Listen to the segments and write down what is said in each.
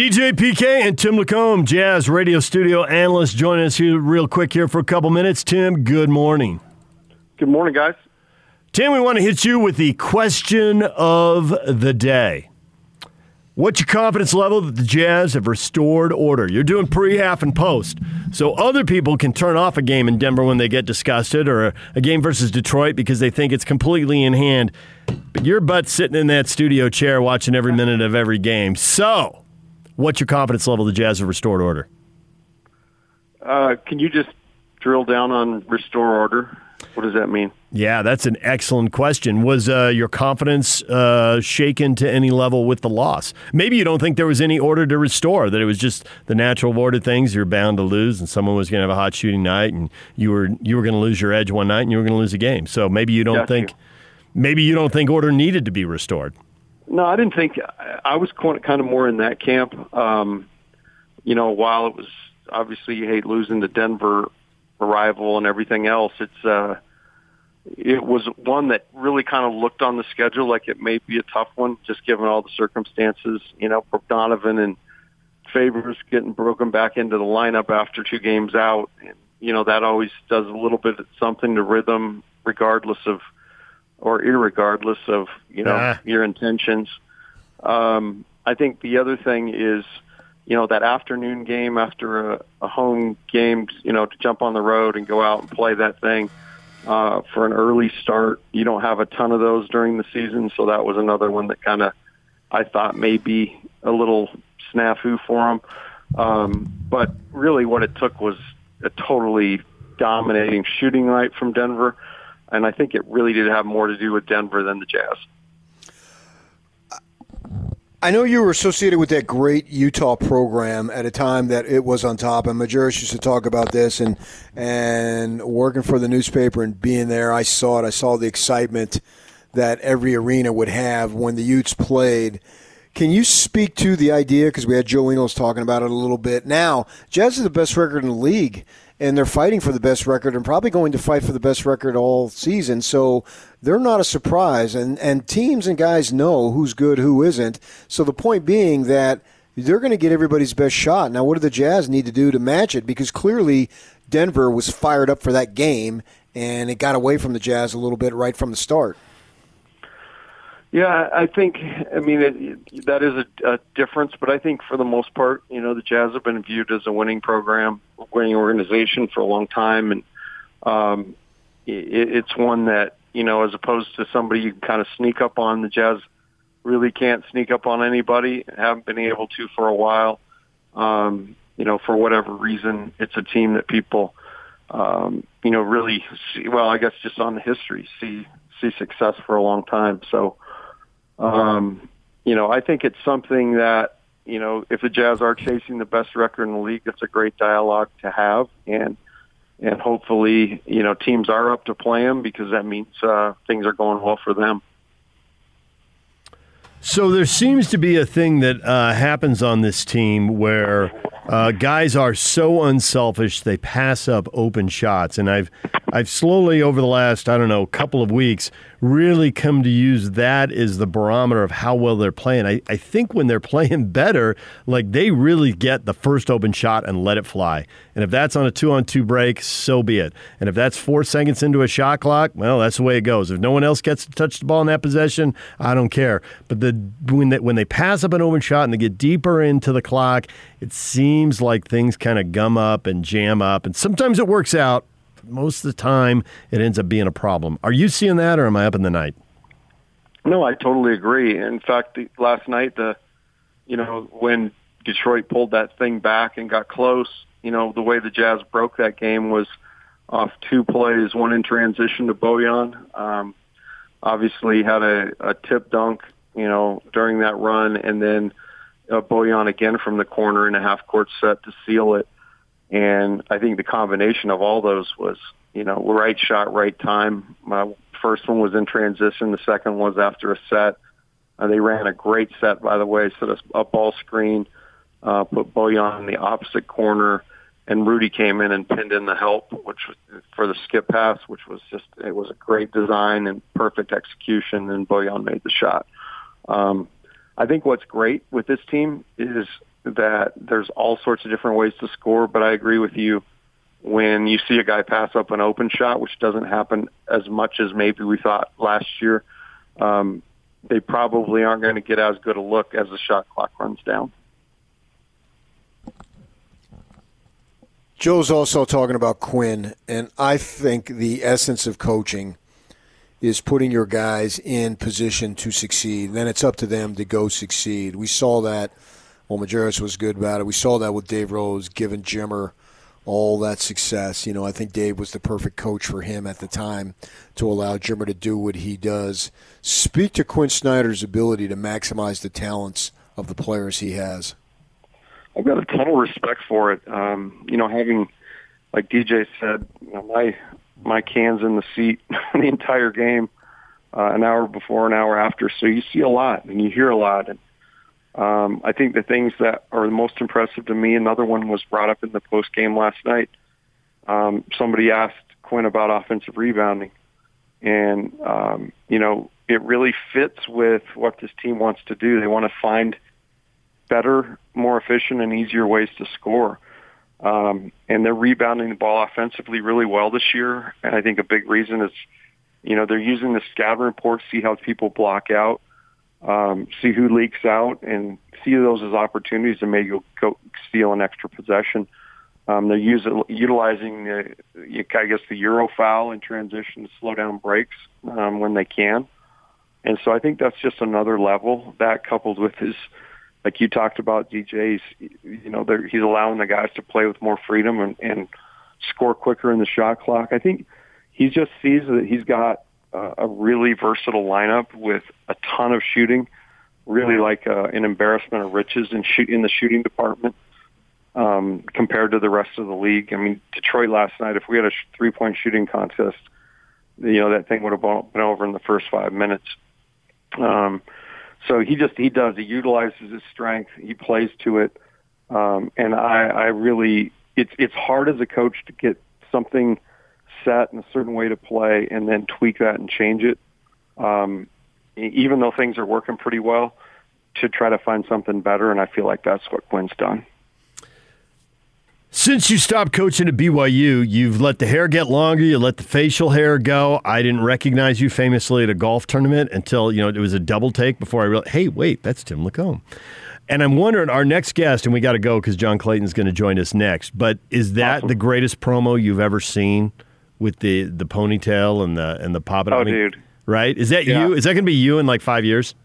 DJ PK and Tim LaComb, Jazz radio studio analyst, joining us here real quick here for a couple minutes. Tim, good morning. Good morning, guys. Tim, we want to hit you with the question of the day. What's your confidence level that the Jazz have restored order? You're doing pre, half, and post. So other people can turn off a game in Denver when they get disgusted or a game versus Detroit because they think it's completely in hand. But your butt's sitting in that studio chair watching every minute of every game. So, what's your confidence level the Jazz have restored order? Uh, can you just drill down on restore order? What does that mean? Yeah, that's an excellent question. Was uh, your confidence uh, shaken to any level with the loss? Maybe you don't think there was any order to restore; that it was just the natural order of things. You're bound to lose, and someone was going to have a hot shooting night, and you were you were going to lose your edge one night, and you were going to lose a game. So maybe you don't Got think you. maybe you don't think order needed to be restored. No, I didn't think. I was kind of more in that camp. Um, you know, while it was obviously you hate losing to Denver arrival and everything else, it's uh, it was one that really kind of looked on the schedule like it may be a tough one, just given all the circumstances. You know, Donovan and Favors getting broken back into the lineup after two games out, you know that always does a little bit of something to rhythm, regardless of or irregardless of you know Nah. your intentions. Um, I think the other thing is, you know, that afternoon game after a, a home game, you know, to jump on the road and go out and play that thing uh, for an early start. You don't have a ton of those during the season, so that was another one that kind of I thought may be a little snafu for them. Um, but really, what it took was a totally dominating shooting night from Denver, and I think it really did have more to do with Denver than the Jazz. I know you were associated with that great Utah program at a time that it was on top, and Majerus used to talk about this, and and working for the newspaper and being there, I saw it. I saw the excitement that every arena would have when the Utes played. Can you speak to the idea? Because we had Joe Ingles talking about it a little bit. Now, Jazz is the best record in the league, and they're fighting for the best record and probably going to fight for the best record all season. So they're not a surprise, and and teams and guys know who's good, who isn't. So the point being that they're going to get everybody's best shot. Now, what do the Jazz need to do to match it? Because clearly Denver was fired up for that game, and it got away from the Jazz a little bit right from the start. Yeah, I think. I mean, it, that is a, a difference, but I think for the most part, you know, the Jazz have been viewed as a winning program, winning organization for a long time, and um, it, it's one that you know, as opposed to somebody you can kind of sneak up on. The Jazz really can't sneak up on anybody. Haven't been able to for a while. Um, you know, for whatever reason, it's a team that people, um, you know, really see. Well, I guess just on the history, see see success for a long time. So. Um, you know, I think it's something that, you know, if the Jazz are chasing the best record in the league, it's a great dialogue to have. And, and hopefully, you know, teams are up to play them because that means uh, things are going well for them. So there seems to be a thing that uh, happens on this team where uh, guys are so unselfish they pass up open shots, and I've I've slowly over the last I don't know couple of weeks really come to use that as the barometer of how well they're playing. I, I think when they're playing better, like they really get the first open shot and let it fly. And if that's on a two on two break, so be it. And if that's four seconds into a shot clock, well, that's the way it goes. If no one else gets to touch the ball in that possession, I don't care. But the when they, when they pass up an open shot and they get deeper into the clock, it seems like things kind of gum up and jam up. And sometimes it works out. Most of the time, it ends up being a problem. Are you seeing that, or am I up in the night? No, I totally agree. In fact, the, last night, the you know when Detroit pulled that thing back and got close, you know the way the Jazz broke that game was off two plays, one in transition to Bojan. Um, obviously, had a, a tip dunk, you know, during that run, and then uh, Bojan again from the corner in a half court set to seal it. And I think the combination of all those was, you know, right shot, right time. My first one was in transition. The second was after a set. Uh, they ran a great set, by the way, set a, a ball screen, uh, put Bojan in the opposite corner, and Rudy came in and pinned in the help, which was for the skip pass, which was just it was a great design and perfect execution, and Bojan made the shot. Um, I think what's great with this team is that there's all sorts of different ways to score, but I agree with you. When you see a guy pass up an open shot, which doesn't happen as much as maybe we thought last year, um, they probably aren't going to get as good a look as the shot clock runs down. Joe's also talking about Quin, and I think the essence of coaching is putting your guys in position to succeed. Then it's up to them to go succeed. We saw that. Well, Majerus was good about it. We saw that with Dave Rose giving Jimmer all that success. You know, I think Dave was the perfect coach for him at the time to allow Jimmer to do what he does. Speak to Quin Snyder's ability to maximize the talents of the players he has. I've got a ton of respect for it. Um, you know, having like DJ said, you know, my my cans in the seat the entire game, uh, an hour before, an hour after. So you see a lot and you hear a lot. And um, I think the things that are the most impressive to me, another one was brought up in the post game last night. Um, somebody asked Quin about offensive rebounding, and um, you know it really fits with what this team wants to do. They want to find better, more efficient, and easier ways to score. Um, and they're rebounding the ball offensively really well this year. And I think a big reason is, you know, they're using the scatter report, see how people block out, um, see who leaks out, and see those as opportunities to maybe go steal an extra possession. Um, they're using, utilizing, the, I guess, the Euro foul in transition to slow down breaks um, when they can. And so I think that's just another level. That coupled with his like you talked about, DJ's, you know, he's allowing the guys to play with more freedom and, and score quicker in the shot clock. I think he just sees that he's got uh, a really versatile lineup with a ton of shooting, really like uh, an embarrassment of riches in shoot in the shooting department um, compared to the rest of the league. I mean, Detroit last night, if we had a three point shooting contest, you know, that thing would have been over in the first five minutes. Um, so he just he does he utilizes his strength. He plays to it, um, and I, I really it's it's hard as a coach to get something set in a certain way to play and then tweak that and change it. Um, even though things are working pretty well, to try to find something better, and I feel like that's what Quin's done. Since you stopped coaching at BYU, you've let the hair get longer, you let the facial hair go. I didn't recognize you famously at a golf tournament until, you know, it was a double take before I realized, hey, wait, that's Tim LaComb. And I'm wondering, our next guest, and we got to go because John Clayton's going to join us next, but is that awesome. the greatest promo you've ever seen with the, the ponytail and the and the pop? Oh, I mean, dude. Right? Is that yeah. you? Is that going to be you in like five years?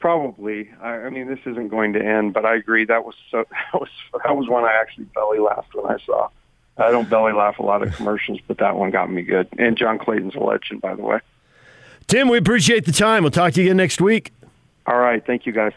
Probably. I, I mean, this isn't going to end, but I agree. That was so. That was that was one I actually belly laughed when I saw. I don't belly laugh a lot of commercials, but that one got me good. And John Clayton's a legend, by the way. Tim, we appreciate the time. We'll talk to you again next week. All right. Thank you, guys.